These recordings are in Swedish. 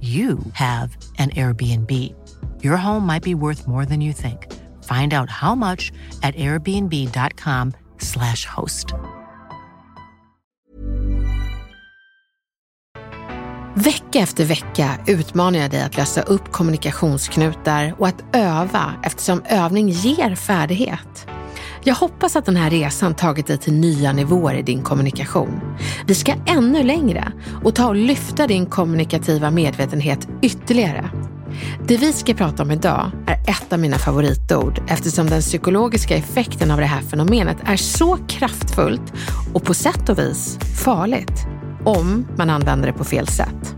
you have an Airbnb. Your home might be worth more than you think. Find out how much at airbnb.com slash host. Vecka efter vecka utmanar jag dig att lösa upp kommunikationsknutar och att öva eftersom övning ger färdighet. Jag hoppas att den här resan tagit dig till nya nivåer i din kommunikation. Vi ska ännu längre och ta och lyfta din kommunikativa medvetenhet ytterligare. Det vi ska prata om idag är ett av mina favoritord eftersom den psykologiska effekten av det här fenomenet är så kraftfullt och på sätt och vis farligt om man använder det på fel sätt.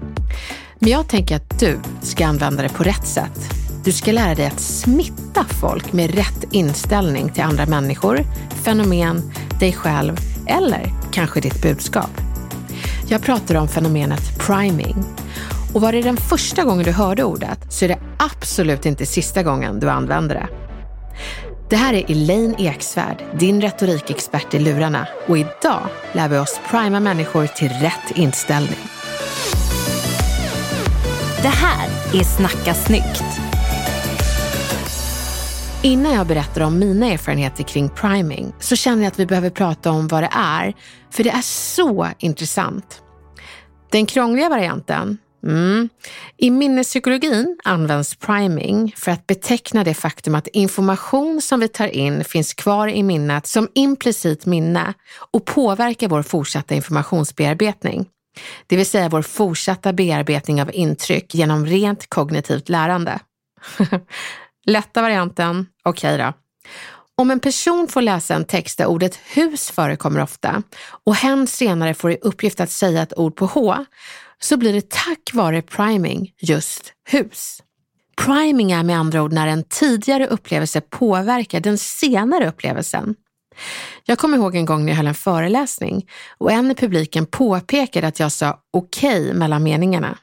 Men jag tänker att du ska använda det på rätt sätt du ska lära dig att smitta folk med rätt inställning till andra människor, fenomen, dig själv eller kanske ditt budskap. Jag pratar om fenomenet priming. Och var det den första gången du hörde ordet så är det absolut inte sista gången du använder det. Det här är Elaine Eksvärd, din retorikexpert i lurarna och idag lär vi oss prima människor till rätt inställning. Det här är Snacka snyggt Innan jag berättar om mina erfarenheter kring priming så känner jag att vi behöver prata om vad det är, för det är så intressant. Den krångliga varianten Mm. I minnespsykologin används priming för att beteckna det faktum att information som vi tar in finns kvar i minnet som implicit minne och påverkar vår fortsatta informationsbearbetning. Det vill säga vår fortsatta bearbetning av intryck genom rent kognitivt lärande. Lätta varianten, okej okay då. Om en person får läsa en text där ordet hus förekommer ofta och hen senare får i uppgift att säga ett ord på H, så blir det tack vare priming just hus. Priming är med andra ord när en tidigare upplevelse påverkar den senare upplevelsen. Jag kommer ihåg en gång när jag höll en föreläsning och en i publiken påpekade att jag sa okej okay mellan meningarna.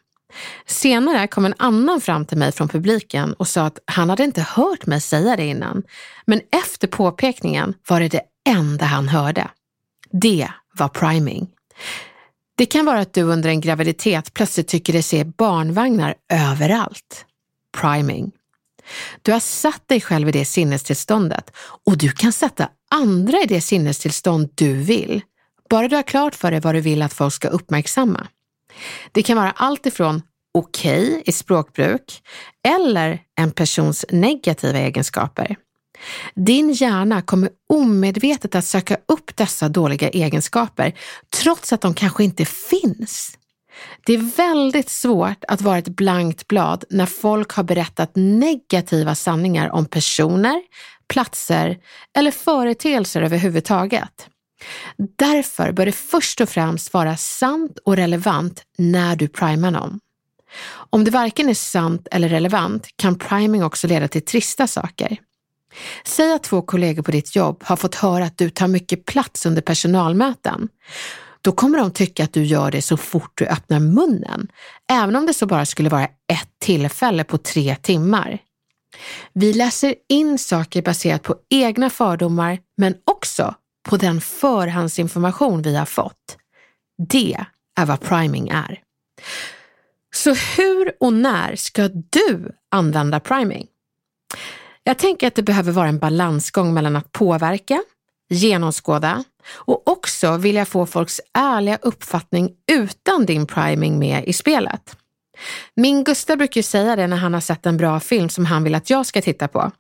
Senare kom en annan fram till mig från publiken och sa att han hade inte hört mig säga det innan. Men efter påpekningen var det det enda han hörde. Det var priming. Det kan vara att du under en graviditet plötsligt tycker dig se barnvagnar överallt. Priming. Du har satt dig själv i det sinnestillståndet och du kan sätta andra i det sinnestillstånd du vill. Bara du har klart för dig vad du vill att folk ska uppmärksamma. Det kan vara allt ifrån okej okay i språkbruk eller en persons negativa egenskaper. Din hjärna kommer omedvetet att söka upp dessa dåliga egenskaper trots att de kanske inte finns. Det är väldigt svårt att vara ett blankt blad när folk har berättat negativa sanningar om personer, platser eller företeelser överhuvudtaget. Därför bör det först och främst vara sant och relevant när du primar någon. Om det varken är sant eller relevant kan priming också leda till trista saker. Säg att två kollegor på ditt jobb har fått höra att du tar mycket plats under personalmöten. Då kommer de tycka att du gör det så fort du öppnar munnen, även om det så bara skulle vara ett tillfälle på tre timmar. Vi läser in saker baserat på egna fördomar, men också på den förhandsinformation vi har fått. Det är vad priming är. Så hur och när ska du använda priming? Jag tänker att det behöver vara en balansgång mellan att påverka, genomskåda och också vilja få folks ärliga uppfattning utan din priming med i spelet. Min Gustav brukar ju säga det när han har sett en bra film som han vill att jag ska titta på.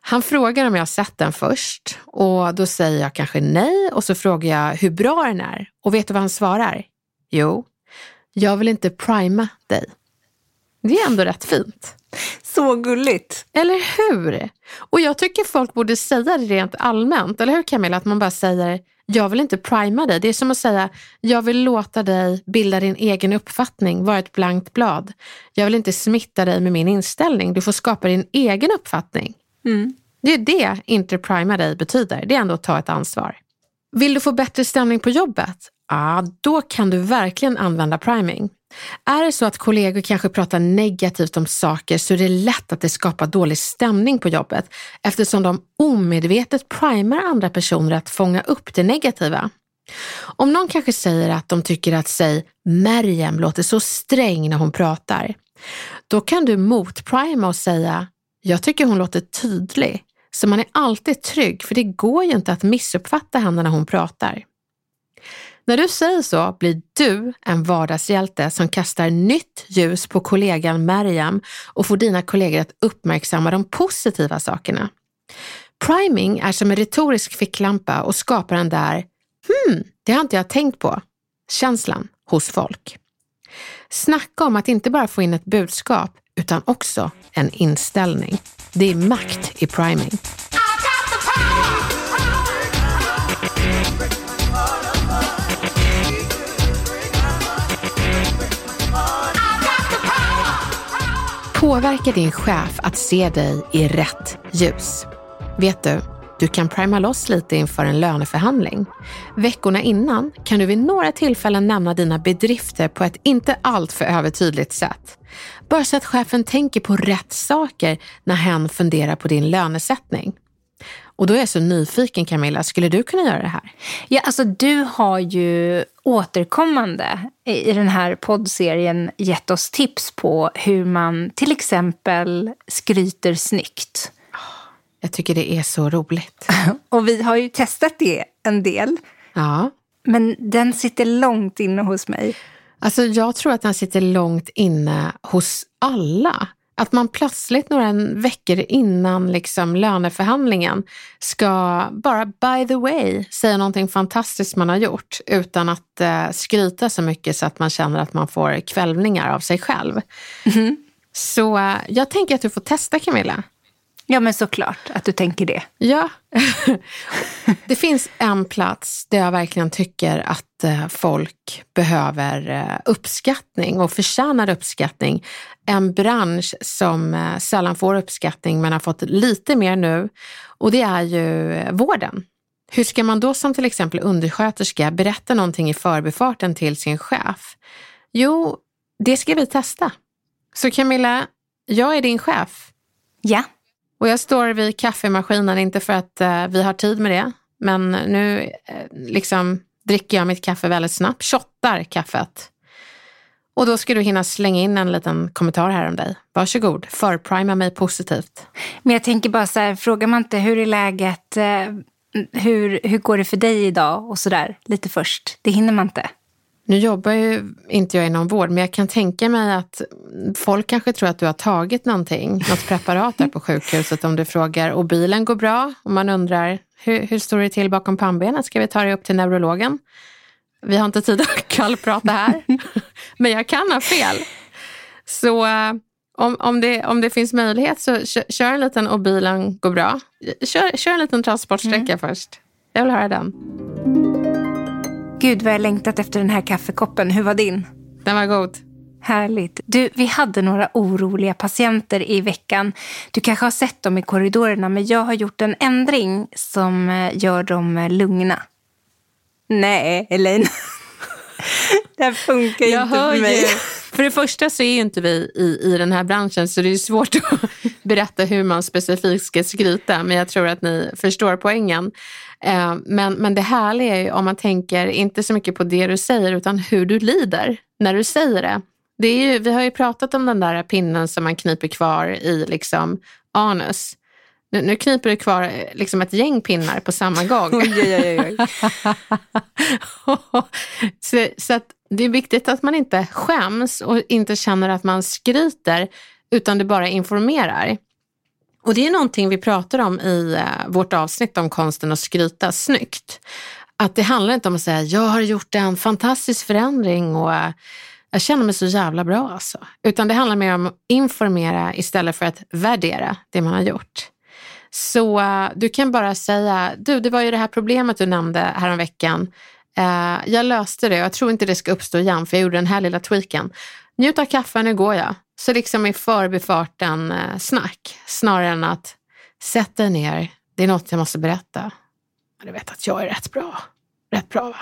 Han frågar om jag har sett den först och då säger jag kanske nej och så frågar jag hur bra den är. Och vet du vad han svarar? Jo, jag vill inte prima dig. Det är ändå rätt fint. Så gulligt. Eller hur? Och jag tycker folk borde säga det rent allmänt, eller hur Camilla? Att man bara säger, jag vill inte prima dig. Det är som att säga, jag vill låta dig bilda din egen uppfattning, vara ett blankt blad. Jag vill inte smitta dig med min inställning. Du får skapa din egen uppfattning. Mm. Det är det inte prima dig betyder. Det är ändå att ta ett ansvar. Vill du få bättre stämning på jobbet? Ja, då kan du verkligen använda priming. Är det så att kollegor kanske pratar negativt om saker så är det lätt att det skapar dålig stämning på jobbet eftersom de omedvetet primar andra personer att fånga upp det negativa. Om någon kanske säger att de tycker att, säg, Merjem låter så sträng när hon pratar, då kan du motprima och säga, jag tycker hon låter tydlig. Så man är alltid trygg, för det går ju inte att missuppfatta henne när hon pratar. När du säger så blir du en vardagshjälte som kastar nytt ljus på kollegan Mariam och får dina kollegor att uppmärksamma de positiva sakerna. Priming är som en retorisk ficklampa och skapar den där hmm, det har inte jag tänkt på känslan hos folk. Snacka om att inte bara få in ett budskap utan också en inställning. Det är makt i priming. Påverka din chef att se dig i rätt ljus. Vet du, du kan prima loss lite inför en löneförhandling. Veckorna innan kan du vid några tillfällen nämna dina bedrifter på ett inte alltför övertydligt sätt. Bara så att chefen tänker på rätt saker när hen funderar på din lönesättning. Och då är jag så nyfiken Camilla, skulle du kunna göra det här? Ja, alltså du har ju återkommande i den här poddserien gett oss tips på hur man till exempel skryter snyggt. Jag tycker det är så roligt. Och vi har ju testat det en del. Ja. Men den sitter långt inne hos mig. Alltså jag tror att den sitter långt inne hos alla. Att man plötsligt några veckor innan liksom löneförhandlingen ska bara by the way säga någonting fantastiskt man har gjort utan att eh, skryta så mycket så att man känner att man får kvällningar av sig själv. Mm. Så eh, jag tänker att du får testa Camilla. Ja, men såklart att du tänker det. Ja. det finns en plats där jag verkligen tycker att eh, folk behöver eh, uppskattning och förtjänar uppskattning. En bransch som eh, sällan får uppskattning men har fått lite mer nu och det är ju vården. Hur ska man då som till exempel undersköterska berätta någonting i förbifarten till sin chef? Jo, det ska vi testa. Så Camilla, jag är din chef. Ja. Och jag står vid kaffemaskinen, inte för att eh, vi har tid med det, men nu eh, liksom dricker jag mitt kaffe väldigt snabbt, shottar kaffet. Och då ska du hinna slänga in en liten kommentar här om dig. Varsågod, förprima mig positivt. Men jag tänker bara så här, frågar man inte hur är läget, eh, hur, hur går det för dig idag och så där, lite först. Det hinner man inte. Nu jobbar ju inte jag inom vård, men jag kan tänka mig att folk kanske tror att du har tagit någonting, något preparat där på sjukhuset om du frågar och bilen går bra och man undrar hur, hur står det till bakom pannbenet? Ska vi ta dig upp till neurologen? Vi har inte tid att kallprata här, men jag kan ha fel. Så eh, om, om, det, om det finns möjlighet så kör, kör en liten och bilen går bra. Kör, kör en liten transportsträcka mm. först. Jag vill höra den. Gud vad jag längtat efter den här kaffekoppen. Hur var din? Den var god. Härligt. Du, vi hade några oroliga patienter i veckan. Du kanske har sett dem i korridorerna, men jag har gjort en ändring som eh, gör dem eh, lugna. Nej, Elaine. det här funkar jag inte för mig. Ju. För det första så är ju inte vi i, i den här branschen så det är svårt att berätta hur man specifikt ska skryta men jag tror att ni förstår poängen. Eh, men, men det härliga är ju om man tänker inte så mycket på det du säger utan hur du lider när du säger det. det är ju, vi har ju pratat om den där pinnen som man kniper kvar i liksom anus. Nu, nu kniper det kvar liksom ett gäng pinnar på samma gång. Oj, oj, oj. så, så att det är viktigt att man inte skäms och inte känner att man skryter, utan det bara informerar. Och det är någonting vi pratar om i eh, vårt avsnitt om konsten att skryta snyggt. Att det handlar inte om att säga, jag har gjort en fantastisk förändring och eh, jag känner mig så jävla bra alltså. Utan det handlar mer om att informera istället för att värdera det man har gjort. Så eh, du kan bara säga, du det var ju det här problemet du nämnde häromveckan. Uh, jag löste det och jag tror inte det ska uppstå igen för jag gjorde den här lilla tweaken. Njut av kaffe, nu går jag. Så liksom i förbifarten uh, snack snarare än att sätt dig ner, det är något jag måste berätta. Du vet att jag är rätt bra. Rätt bra va?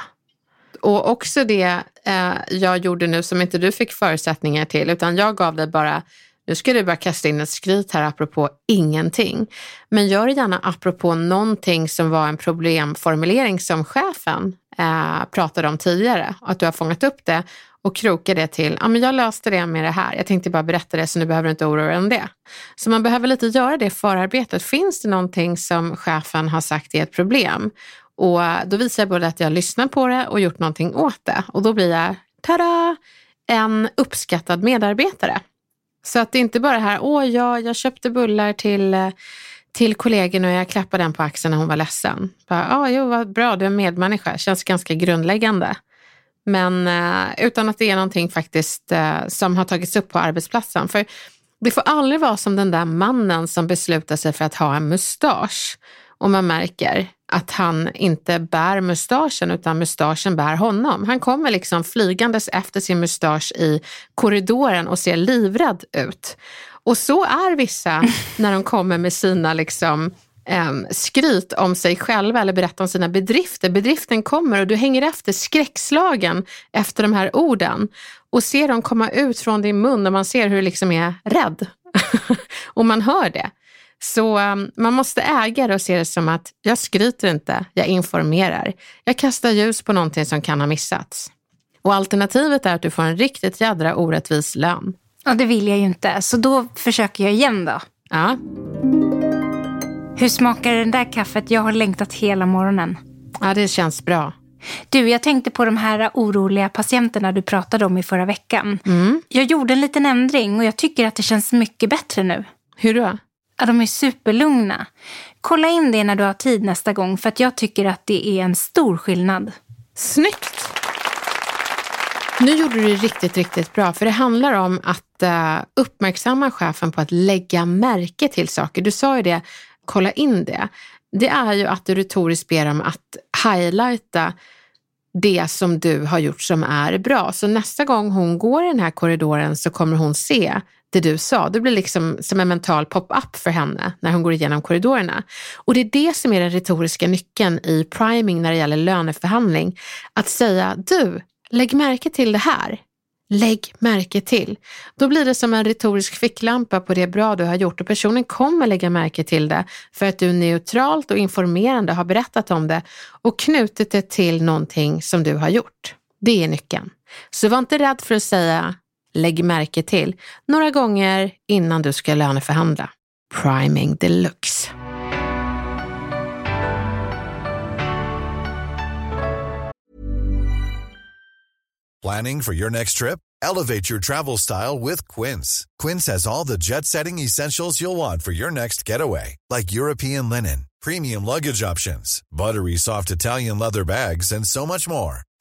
Och också det eh, jag gjorde nu som inte du fick förutsättningar till, utan jag gav dig bara nu ska du bara kasta in ett skryt här apropå ingenting. Men gör det gärna apropå någonting som var en problemformulering som chefen eh, pratade om tidigare. Att du har fångat upp det och krokar det till, ja men jag löste det med det här. Jag tänkte bara berätta det så nu behöver du inte oroa dig om det. Så man behöver lite göra det förarbetet. Finns det någonting som chefen har sagt är ett problem? Och då visar jag både att jag lyssnar på det och gjort någonting åt det. Och då blir jag, tada, en uppskattad medarbetare. Så att det är inte bara det här, åh ja, jag köpte bullar till, till kollegorna och jag klappade den på axeln när hon var ledsen. Ja, jo, vad bra, du är en medmänniska, känns ganska grundläggande. Men eh, utan att det är någonting faktiskt eh, som har tagits upp på arbetsplatsen. För det får aldrig vara som den där mannen som beslutar sig för att ha en mustasch och man märker att han inte bär mustaschen utan mustaschen bär honom. Han kommer liksom flygandes efter sin mustasch i korridoren och ser livrädd ut. Och så är vissa när de kommer med sina liksom, um, skryt om sig själva eller berättar om sina bedrifter. Bedriften kommer och du hänger efter skräckslagen efter de här orden och ser dem komma ut från din mun och man ser hur du liksom är rädd. och man hör det. Så um, man måste äga det och se det som att jag skryter inte, jag informerar. Jag kastar ljus på någonting som kan ha missats. Och alternativet är att du får en riktigt jädra orättvis lön. Ja, det vill jag ju inte. Så då försöker jag igen då. Ja. Hur smakar det där kaffet? Jag har längtat hela morgonen. Ja, det känns bra. Du, jag tänkte på de här oroliga patienterna du pratade om i förra veckan. Mm. Jag gjorde en liten ändring och jag tycker att det känns mycket bättre nu. Hur då? Ja, de är superlugna. Kolla in det när du har tid nästa gång för att jag tycker att det är en stor skillnad. Snyggt! Nu gjorde du det riktigt, riktigt bra. För det handlar om att eh, uppmärksamma chefen på att lägga märke till saker. Du sa ju det, kolla in det. Det är ju att du retoriskt ber dem att highlighta det som du har gjort som är bra. Så nästa gång hon går i den här korridoren så kommer hon se det du sa. Det blir liksom som en mental pop-up för henne när hon går igenom korridorerna. Och det är det som är den retoriska nyckeln i priming när det gäller löneförhandling. Att säga, du, lägg märke till det här. Lägg märke till. Då blir det som en retorisk ficklampa på det bra du har gjort och personen kommer lägga märke till det för att du neutralt och informerande har berättat om det och knutit det till någonting som du har gjort. Det är nyckeln. Så var inte rädd för att säga lägg märke till några gånger innan du ska löneförhandla. Priming deluxe. Planning for your next trip? Elevate your travel style with Quince. Quince has all the jet setting essentials you'll want for your next getaway, like European linen, premium luggage options, buttery soft Italian leather bags, and so much more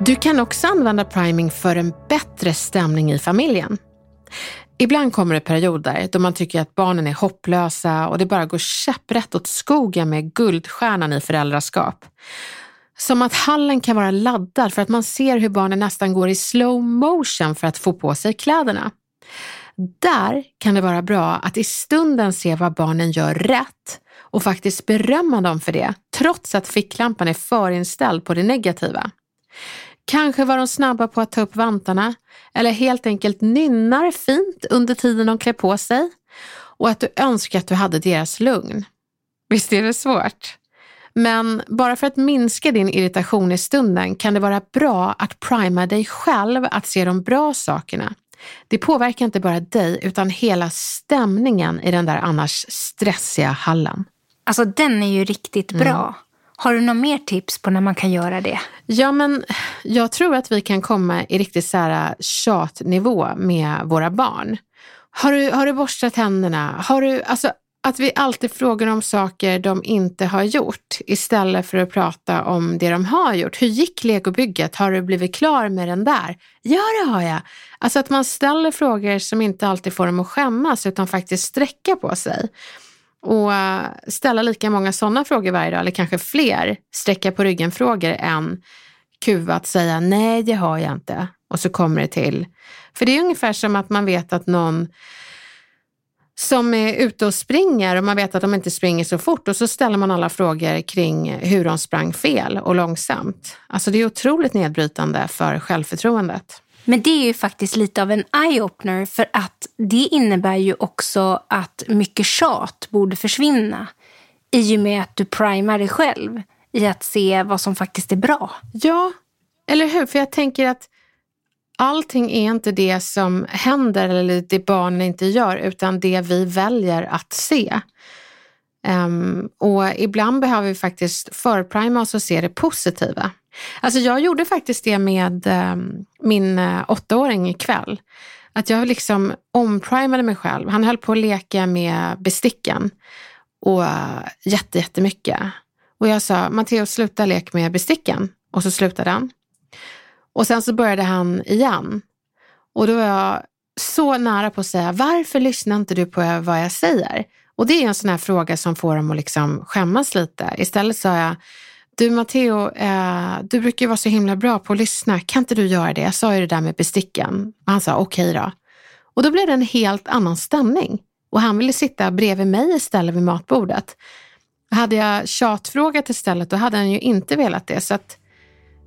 Du kan också använda priming för en bättre stämning i familjen. Ibland kommer det perioder då man tycker att barnen är hopplösa och det bara går käpprätt åt skogen med guldstjärnan i föräldraskap. Som att hallen kan vara laddad för att man ser hur barnen nästan går i slow motion för att få på sig kläderna. Där kan det vara bra att i stunden se vad barnen gör rätt och faktiskt berömma dem för det, trots att ficklampan är förinställd på det negativa. Kanske var de snabba på att ta upp vantarna eller helt enkelt nynnar fint under tiden de klär på sig och att du önskar att du hade deras lugn. Visst är det svårt? Men bara för att minska din irritation i stunden kan det vara bra att prima dig själv att se de bra sakerna. Det påverkar inte bara dig utan hela stämningen i den där annars stressiga hallen. Alltså den är ju riktigt bra. Mm. Har du några mer tips på när man kan göra det? Ja, men jag tror att vi kan komma i riktigt så här äh, tjatnivå med våra barn. Har du, har du borstat tänderna? Har du, alltså, att vi alltid frågar om saker de inte har gjort istället för att prata om det de har gjort. Hur gick legobygget? Har du blivit klar med den där? Ja, det har jag. Alltså att man ställer frågor som inte alltid får dem att skämmas utan faktiskt sträcka på sig. Och eh, ställa lika många sådana frågor varje dag, eller kanske fler sträcka på ryggen-frågor än kuva att säga nej, det har jag inte. Och så kommer det till. För det är ungefär som att man vet att någon som är ute och springer och man vet att de inte springer så fort och så ställer man alla frågor kring hur de sprang fel och långsamt. Alltså det är otroligt nedbrytande för självförtroendet. Men det är ju faktiskt lite av en eye-opener för att det innebär ju också att mycket tjat borde försvinna i och med att du primar dig själv i att se vad som faktiskt är bra. Ja, eller hur? För jag tänker att allting är inte det som händer eller det barnen inte gör utan det vi väljer att se. Um, och ibland behöver vi faktiskt förprima oss och se det positiva. Alltså jag gjorde faktiskt det med ehm, min eh, åttaåring ikväll. Att jag liksom omprimade mig själv. Han höll på att leka med besticken och uh, jätte, jättemycket. Och jag sa, Matteo sluta leka med besticken. Och så slutade han. Och sen så började han igen. Och då var jag så nära på att säga, varför lyssnar inte du på vad jag säger? Och det är en sån här fråga som får dem att liksom skämmas lite. Istället sa jag, du Matteo, eh, du brukar ju vara så himla bra på att lyssna. Kan inte du göra det? Jag sa ju det där med besticken. Och han sa okej okay då. Och då blev det en helt annan stämning. Och han ville sitta bredvid mig istället vid matbordet. Hade jag tjatfrågat istället, då hade han ju inte velat det. Så att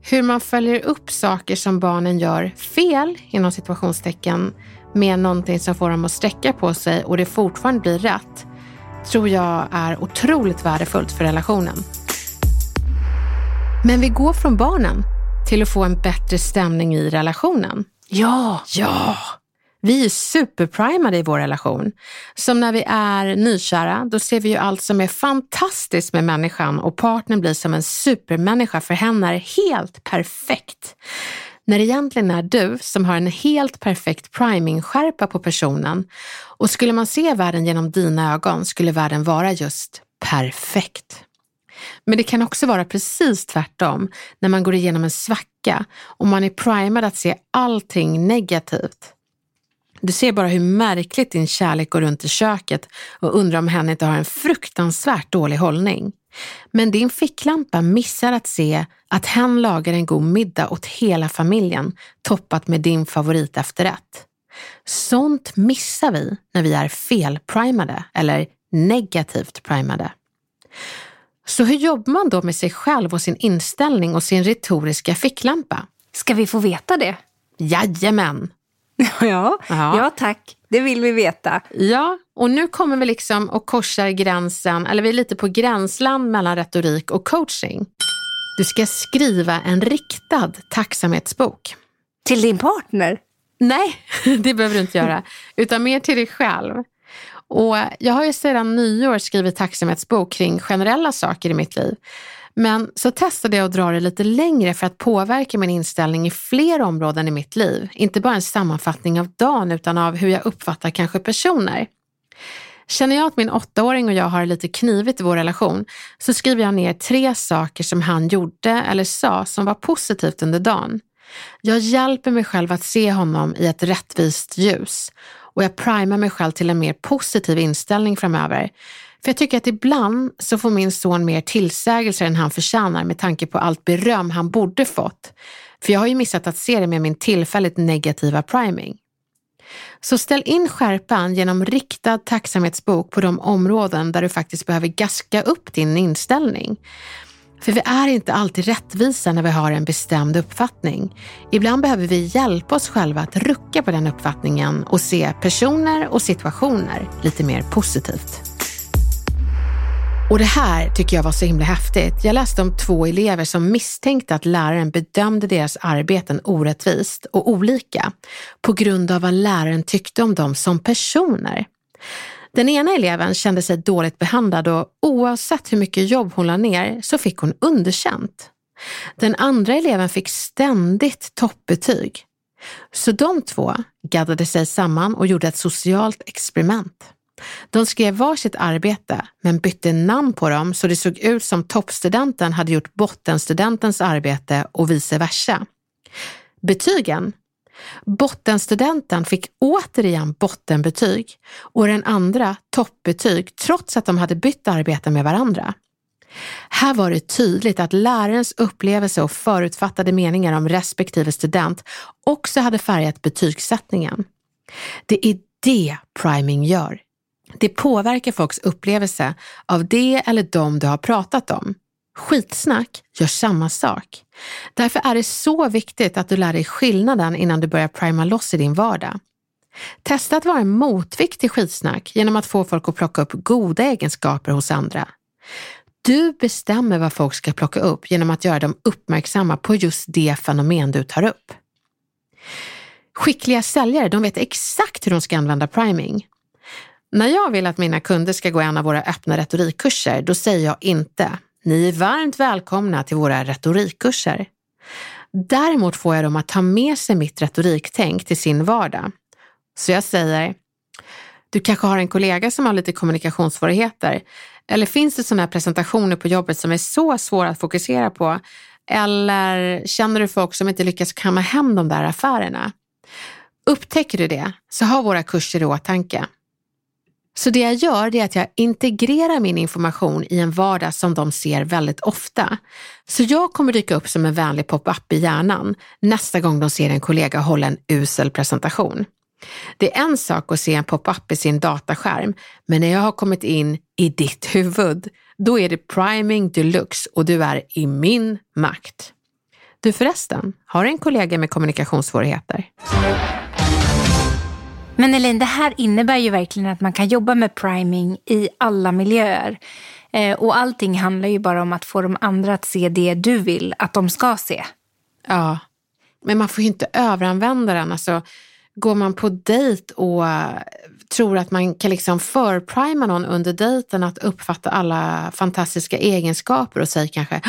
hur man följer upp saker som barnen gör fel, inom situationstecken, med någonting som får dem att sträcka på sig och det fortfarande blir rätt, tror jag är otroligt värdefullt för relationen. Men vi går från barnen till att få en bättre stämning i relationen. Ja! Ja! Vi är superprimade i vår relation. Som när vi är nykära, då ser vi ju allt som är fantastiskt med människan och partnern blir som en supermänniska för henne är helt perfekt. När det egentligen är du som har en helt perfekt priming-skärpa på personen och skulle man se världen genom dina ögon skulle världen vara just perfekt. Men det kan också vara precis tvärtom när man går igenom en svacka och man är primad att se allting negativt. Du ser bara hur märkligt din kärlek går runt i köket och undrar om hen inte har en fruktansvärt dålig hållning. Men din ficklampa missar att se att hen lagar en god middag åt hela familjen toppat med din favoritefterrätt. Sånt missar vi när vi är felprimade eller negativt primade. Så hur jobbar man då med sig själv och sin inställning och sin retoriska ficklampa? Ska vi få veta det? Jajamän! Ja, ja. ja tack. Det vill vi veta. Ja, och nu kommer vi liksom och korsar gränsen, eller vi är lite på gränsland mellan retorik och coaching. Du ska skriva en riktad tacksamhetsbok. Till din partner? Nej, det behöver du inte göra, utan mer till dig själv. Och jag har ju sedan nyår skrivit tacksamhetsbok kring generella saker i mitt liv. Men så testade jag att dra det lite längre för att påverka min inställning i fler områden i mitt liv. Inte bara en sammanfattning av dagen utan av hur jag uppfattar kanske personer. Känner jag att min åttaåring och jag har lite knivigt i vår relation så skriver jag ner tre saker som han gjorde eller sa som var positivt under dagen. Jag hjälper mig själv att se honom i ett rättvist ljus och jag primar mig själv till en mer positiv inställning framöver. För jag tycker att ibland så får min son mer tillsägelser än han förtjänar med tanke på allt beröm han borde fått. För jag har ju missat att se det med min tillfälligt negativa priming. Så ställ in skärpan genom riktad tacksamhetsbok på de områden där du faktiskt behöver gaska upp din inställning. För vi är inte alltid rättvisa när vi har en bestämd uppfattning. Ibland behöver vi hjälpa oss själva att rucka på den uppfattningen och se personer och situationer lite mer positivt. Och det här tycker jag var så himla häftigt. Jag läste om två elever som misstänkte att läraren bedömde deras arbeten orättvist och olika på grund av vad läraren tyckte om dem som personer. Den ena eleven kände sig dåligt behandlad och oavsett hur mycket jobb hon la ner så fick hon underkänt. Den andra eleven fick ständigt toppbetyg. Så de två gaddade sig samman och gjorde ett socialt experiment. De skrev varsitt arbete men bytte namn på dem så det såg ut som toppstudenten hade gjort bottenstudentens arbete och vice versa. Betygen? Bottenstudenten fick återigen bottenbetyg och den andra toppbetyg trots att de hade bytt arbete med varandra. Här var det tydligt att lärarens upplevelse och förutfattade meningar om respektive student också hade färgat betygssättningen. Det är det priming gör. Det påverkar folks upplevelse av det eller de du har pratat om. Skitsnack gör samma sak. Därför är det så viktigt att du lär dig skillnaden innan du börjar prima loss i din vardag. Testa att vara en motvikt till skitsnack genom att få folk att plocka upp goda egenskaper hos andra. Du bestämmer vad folk ska plocka upp genom att göra dem uppmärksamma på just det fenomen du tar upp. Skickliga säljare, de vet exakt hur de ska använda priming. När jag vill att mina kunder ska gå en av våra öppna retorikkurser, då säger jag inte ni är varmt välkomna till våra retorikkurser. Däremot får jag dem att ta med sig mitt retoriktänk till sin vardag. Så jag säger, du kanske har en kollega som har lite kommunikationssvårigheter. Eller finns det sådana här presentationer på jobbet som är så svåra att fokusera på? Eller känner du folk som inte lyckas kamma hem de där affärerna? Upptäcker du det, så ha våra kurser i åtanke. Så det jag gör är att jag integrerar min information i en vardag som de ser väldigt ofta. Så jag kommer dyka upp som en vänlig pop-up i hjärnan nästa gång de ser en kollega hålla en usel presentation. Det är en sak att se en pop-up i sin dataskärm, men när jag har kommit in i ditt huvud, då är det priming deluxe och du är i min makt. Du förresten, har en kollega med kommunikationssvårigheter? Men Elin, det här innebär ju verkligen att man kan jobba med priming i alla miljöer. Eh, och allting handlar ju bara om att få de andra att se det du vill att de ska se. Ja, men man får ju inte överanvända den. Alltså, går man på dejt och eh, tror att man kan liksom förprima någon under dejten att uppfatta alla fantastiska egenskaper och säger kanske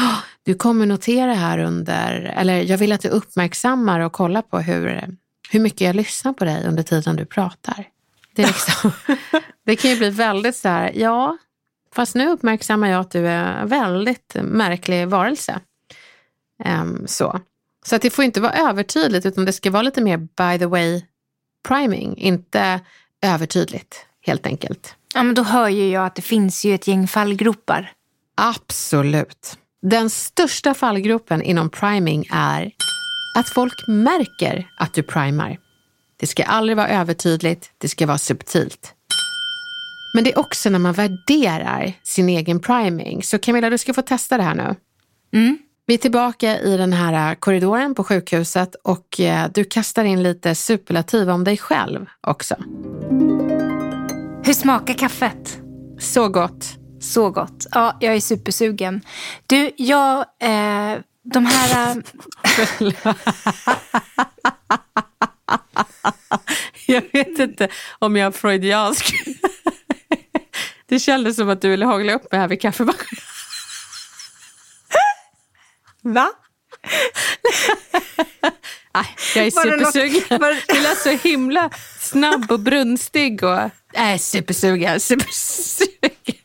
du kommer notera här under, eller jag vill att du uppmärksammar och kollar på hur hur mycket jag lyssnar på dig under tiden du pratar. Det, liksom, det kan ju bli väldigt så här, ja, fast nu uppmärksammar jag att du är en väldigt märklig varelse. Um, så så att det får inte vara övertydligt utan det ska vara lite mer by the way priming, inte övertydligt helt enkelt. Ja, men då hör ju jag att det finns ju ett gäng fallgropar. Absolut. Den största fallgropen inom priming är att folk märker att du primar. Det ska aldrig vara övertydligt, det ska vara subtilt. Men det är också när man värderar sin egen priming. Så Camilla, du ska få testa det här nu. Mm. Vi är tillbaka i den här korridoren på sjukhuset och eh, du kastar in lite superlativ om dig själv också. Hur smakar kaffet? Så gott. Så gott. Ja, jag är supersugen. Du, jag eh, de här... Äh, jag vet inte om jag är freudiansk. Det kändes som att du ville hagla upp mig här vid kaffemaskinen. Va? Nej, jag är supersugen. Du lät så himla snabb och brunstig. Och... Nej, supersugen, supersugen.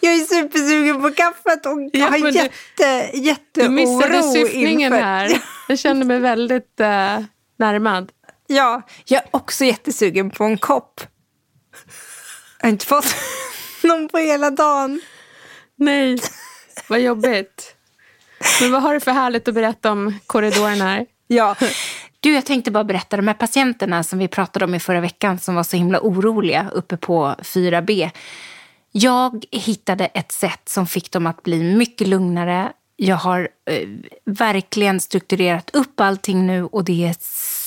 Jag är supersugen på kaffet och jag har jätte, du, jätteoro Du missade syftningen inför... här. Jag känner mig väldigt uh, närmad. Ja, jag är också jättesugen på en kopp. Jag har inte fått någon på hela dagen. Nej, vad jobbigt. Men vad har du för härligt att berätta om korridoren här? Ja. Du, jag tänkte bara berätta de här patienterna som vi pratade om i förra veckan som var så himla oroliga uppe på 4B. Jag hittade ett sätt som fick dem att bli mycket lugnare. Jag har eh, verkligen strukturerat upp allting nu och det är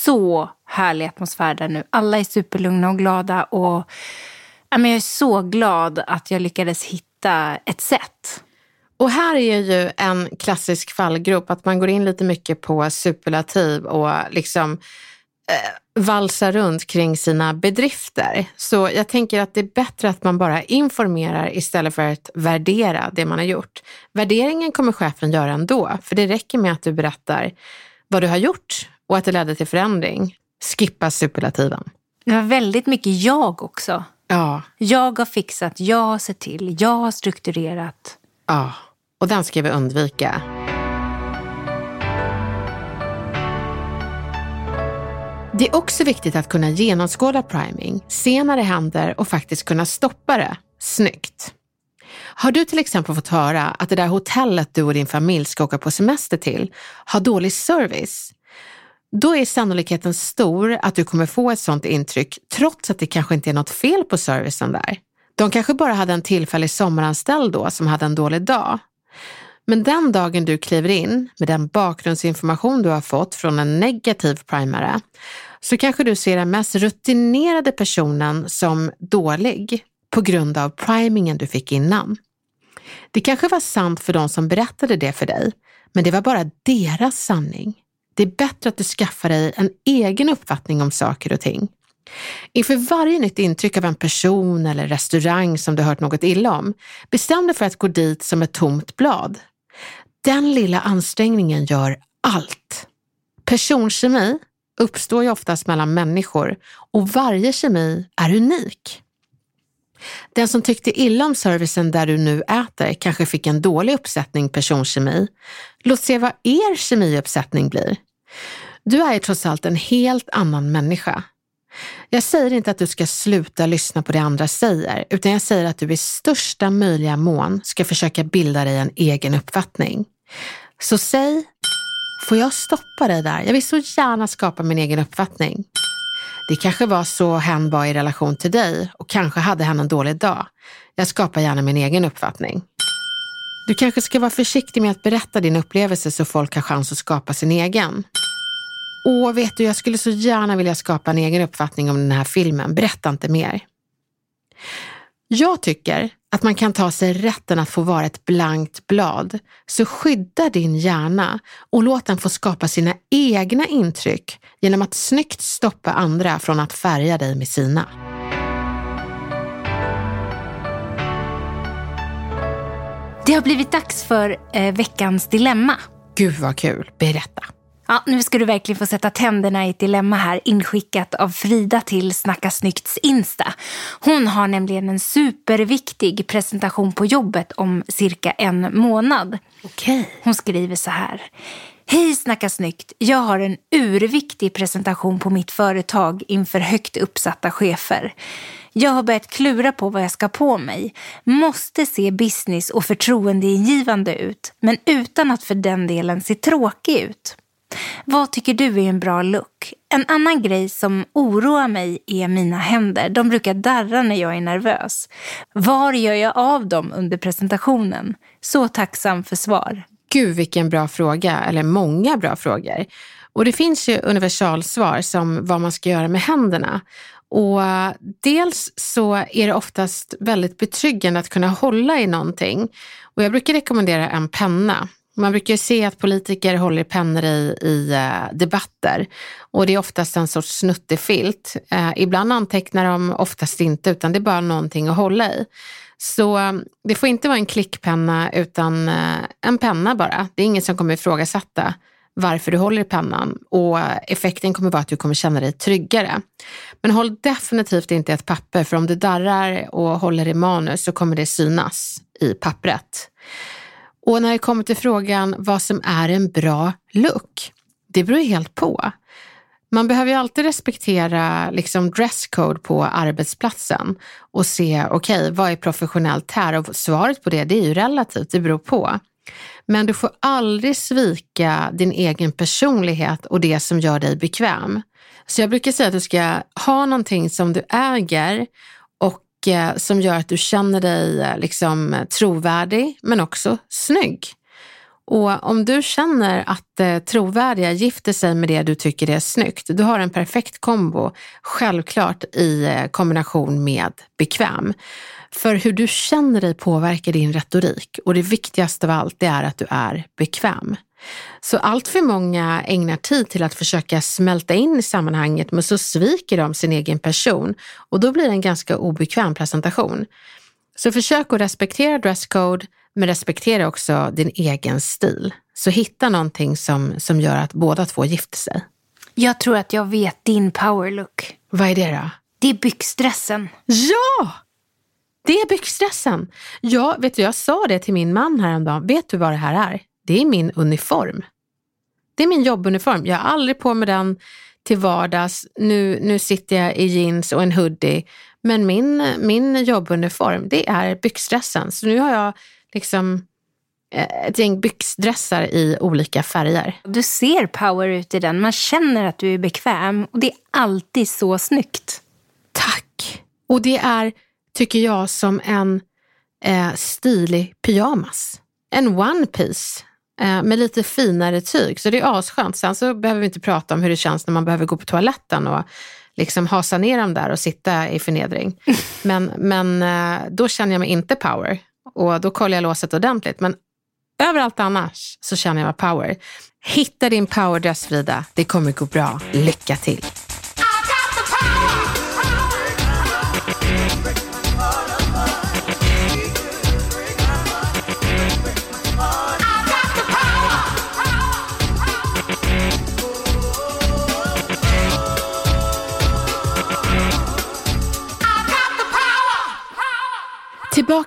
så härlig atmosfär där nu. Alla är superlugna och glada och ja, men jag är så glad att jag lyckades hitta ett sätt. Och här är ju en klassisk fallgrop, att man går in lite mycket på superlativ och liksom eh, valsar runt kring sina bedrifter. Så jag tänker att det är bättre att man bara informerar istället för att värdera det man har gjort. Värderingen kommer chefen göra ändå, för det räcker med att du berättar vad du har gjort och att det ledde till förändring. Skippa superlativen. Det var väldigt mycket jag också. Ja. Jag har fixat, jag har sett till, jag har strukturerat. Ja, och den ska vi undvika. Det är också viktigt att kunna genomskåda priming, se när det händer och faktiskt kunna stoppa det. Snyggt! Har du till exempel fått höra att det där hotellet du och din familj ska åka på semester till har dålig service? Då är sannolikheten stor att du kommer få ett sådant intryck trots att det kanske inte är något fel på servicen där. De kanske bara hade en tillfällig sommaranställd då som hade en dålig dag. Men den dagen du kliver in med den bakgrundsinformation du har fått från en negativ primare så kanske du ser den mest rutinerade personen som dålig på grund av primingen du fick innan. Det kanske var sant för de som berättade det för dig, men det var bara deras sanning. Det är bättre att du skaffar dig en egen uppfattning om saker och ting. Inför varje nytt intryck av en person eller restaurang som du hört något illa om, bestäm dig för att gå dit som ett tomt blad. Den lilla ansträngningen gör allt. Personkemi uppstår ju oftast mellan människor och varje kemi är unik. Den som tyckte illa om servicen där du nu äter kanske fick en dålig uppsättning personkemi. Låt se vad er kemiuppsättning blir. Du är ju trots allt en helt annan människa. Jag säger inte att du ska sluta lyssna på det andra säger, utan jag säger att du i största möjliga mån ska försöka bilda dig en egen uppfattning. Så säg, får jag stoppa dig där? Jag vill så gärna skapa min egen uppfattning. Det kanske var så hen var i relation till dig och kanske hade hen en dålig dag. Jag skapar gärna min egen uppfattning. Du kanske ska vara försiktig med att berätta din upplevelse så folk har chans att skapa sin egen. Åh, vet du, jag skulle så gärna vilja skapa en egen uppfattning om den här filmen. Berätta inte mer. Jag tycker att man kan ta sig rätten att få vara ett blankt blad. Så skydda din hjärna och låt den få skapa sina egna intryck genom att snyggt stoppa andra från att färga dig med sina. Det har blivit dags för eh, veckans dilemma. Gud vad kul, berätta. Ja, nu ska du verkligen få sätta tänderna i ett dilemma här inskickat av Frida till Snacka Snyggts Insta. Hon har nämligen en superviktig presentation på jobbet om cirka en månad. Okej. Hon skriver så här. Hej Snacka Snyggt! Jag har en urviktig presentation på mitt företag inför högt uppsatta chefer. Jag har börjat klura på vad jag ska på mig. Måste se business och förtroendeingivande ut, men utan att för den delen se tråkig ut. Vad tycker du är en bra look? En annan grej som oroar mig är mina händer. De brukar darra när jag är nervös. Var gör jag av dem under presentationen? Så tacksam för svar. Gud vilken bra fråga, eller många bra frågor. Och det finns ju universalsvar som vad man ska göra med händerna. Och dels så är det oftast väldigt betryggande att kunna hålla i någonting. Och jag brukar rekommendera en penna. Man brukar ju se att politiker håller pennor i, i uh, debatter och det är oftast en sorts snuttefilt. Uh, ibland antecknar de, oftast inte, utan det är bara någonting att hålla i. Så um, det får inte vara en klickpenna utan uh, en penna bara. Det är ingen som kommer ifrågasätta varför du håller i pennan och effekten kommer vara att du kommer känna dig tryggare. Men håll definitivt inte ett papper för om du darrar och håller i manus så kommer det synas i pappret. Och när det kommer till frågan vad som är en bra look, det beror helt på. Man behöver ju alltid respektera liksom dresscode på arbetsplatsen och se, okej, okay, vad är professionellt här? Och svaret på det, det är ju relativt, det beror på. Men du får aldrig svika din egen personlighet och det som gör dig bekväm. Så jag brukar säga att du ska ha någonting som du äger Eh, som gör att du känner dig eh, liksom trovärdig men också snygg. Och om du känner att eh, trovärdiga gifter sig med det du tycker är snyggt, du har en perfekt kombo, självklart i kombination med bekväm. För hur du känner dig påverkar din retorik och det viktigaste av allt det är att du är bekväm. Så allt för många ägnar tid till att försöka smälta in i sammanhanget men så sviker de sin egen person och då blir det en ganska obekväm presentation. Så försök att respektera dresscode men respektera också din egen stil. Så hitta någonting som, som gör att båda två gifter sig. Jag tror att jag vet din power look. Vad är det då? Det är byxdressen. Ja! Det är byxdressen. Ja, vet du, jag sa det till min man häromdagen. Vet du vad det här är? Det är min uniform. Det är min jobbuniform. Jag har aldrig på mig den till vardags. Nu, nu sitter jag i jeans och en hoodie. Men min, min jobbuniform, det är byxdressen. Så nu har jag liksom eh, ett gäng byxdressar i olika färger. Du ser power ut i den. Man känner att du är bekväm och det är alltid så snyggt. Tack! Och det är, tycker jag, som en eh, stilig pyjamas. En one piece med lite finare tyg. Så det är asskönt. Sen så behöver vi inte prata om hur det känns när man behöver gå på toaletten och liksom hasa ner dem där och sitta i förnedring. Men, men eh, då känner jag mig inte power och då kollar jag låset ordentligt. Men överallt annars så känner jag mig power. Hitta din powerdress Frida, det kommer gå bra. Lycka till!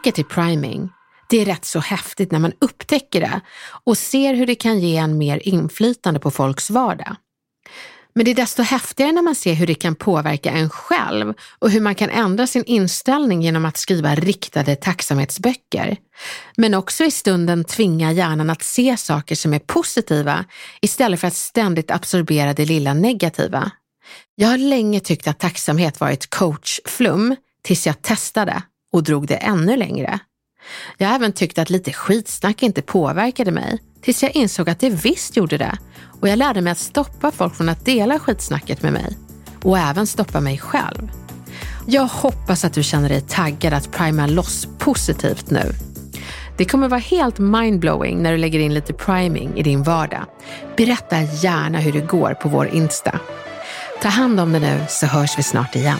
Tillbaka till priming. Det är rätt så häftigt när man upptäcker det och ser hur det kan ge en mer inflytande på folks vardag. Men det är desto häftigare när man ser hur det kan påverka en själv och hur man kan ändra sin inställning genom att skriva riktade tacksamhetsböcker. Men också i stunden tvinga hjärnan att se saker som är positiva istället för att ständigt absorbera det lilla negativa. Jag har länge tyckt att tacksamhet varit coachflum tills jag testade och drog det ännu längre. Jag har även tyckt att lite skitsnack inte påverkade mig, tills jag insåg att det visst gjorde det. Och jag lärde mig att stoppa folk från att dela skitsnacket med mig. Och även stoppa mig själv. Jag hoppas att du känner dig taggad att prima loss positivt nu. Det kommer vara helt mindblowing när du lägger in lite priming i din vardag. Berätta gärna hur det går på vår Insta. Ta hand om det nu så hörs vi snart igen.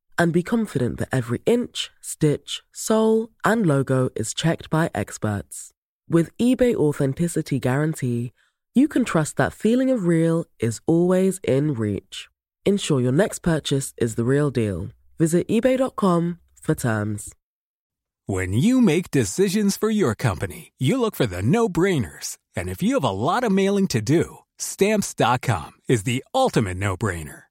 and be confident that every inch, stitch, sole, and logo is checked by experts. With eBay Authenticity Guarantee, you can trust that feeling of real is always in reach. Ensure your next purchase is the real deal. Visit eBay.com for terms. When you make decisions for your company, you look for the no brainers. And if you have a lot of mailing to do, stamps.com is the ultimate no brainer.